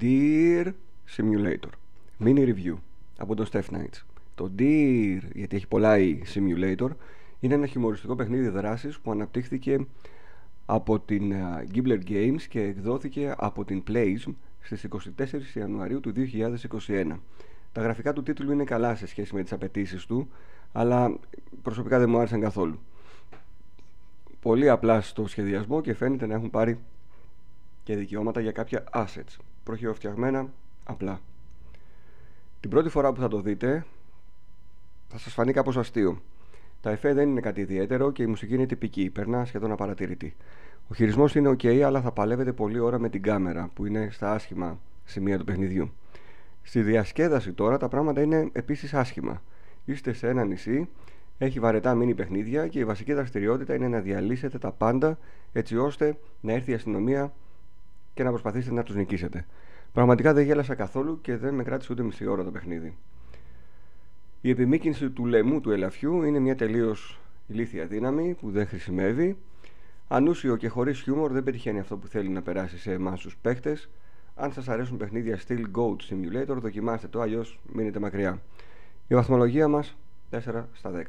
Dear Simulator. Mini Review από τον Steph Knights. Το Dear, γιατί έχει πολλά η Simulator είναι ένα χιουμοριστικό παιχνίδι δράσης που αναπτύχθηκε από την Gibbler Games και εκδόθηκε από την Playsm στις 24 Ιανουαρίου του 2021 Τα γραφικά του τίτλου είναι καλά σε σχέση με τις απαιτήσεις του αλλά προσωπικά δεν μου άρεσαν καθόλου. Πολύ απλά στο σχεδιασμό και φαίνεται να έχουν πάρει και δικαιώματα για κάποια assets προχειροφτιαγμένα απλά. Την πρώτη φορά που θα το δείτε θα σας φανεί κάπως αστείο. Τα εφέ δεν είναι κάτι ιδιαίτερο και η μουσική είναι τυπική, περνά σχεδόν απαρατηρητή. Ο χειρισμός είναι ok, αλλά θα παλεύετε πολλή ώρα με την κάμερα, που είναι στα άσχημα σημεία του παιχνιδιού. Στη διασκέδαση τώρα τα πράγματα είναι επίσης άσχημα. Είστε σε ένα νησί, έχει βαρετά μίνι παιχνίδια και η βασική δραστηριότητα είναι να διαλύσετε τα πάντα έτσι ώστε να έρθει η αστυνομία και να προσπαθήσετε να τους νικήσετε. Πραγματικά δεν γέλασα καθόλου και δεν με κράτησε ούτε μισή ώρα το παιχνίδι. Η επιμήκυνση του λαιμού του ελαφιού είναι μια τελείως ηλίθια δύναμη που δεν χρησιμεύει. Ανούσιο και χωρίς χιούμορ δεν πετυχαίνει αυτό που θέλει να περάσει σε εμάς τους παίχτε. Αν σας αρέσουν παιχνίδια Steel Goat Simulator, δοκιμάστε το, αλλιώς μείνετε μακριά. Η βαθμολογία μας 4 στα 10.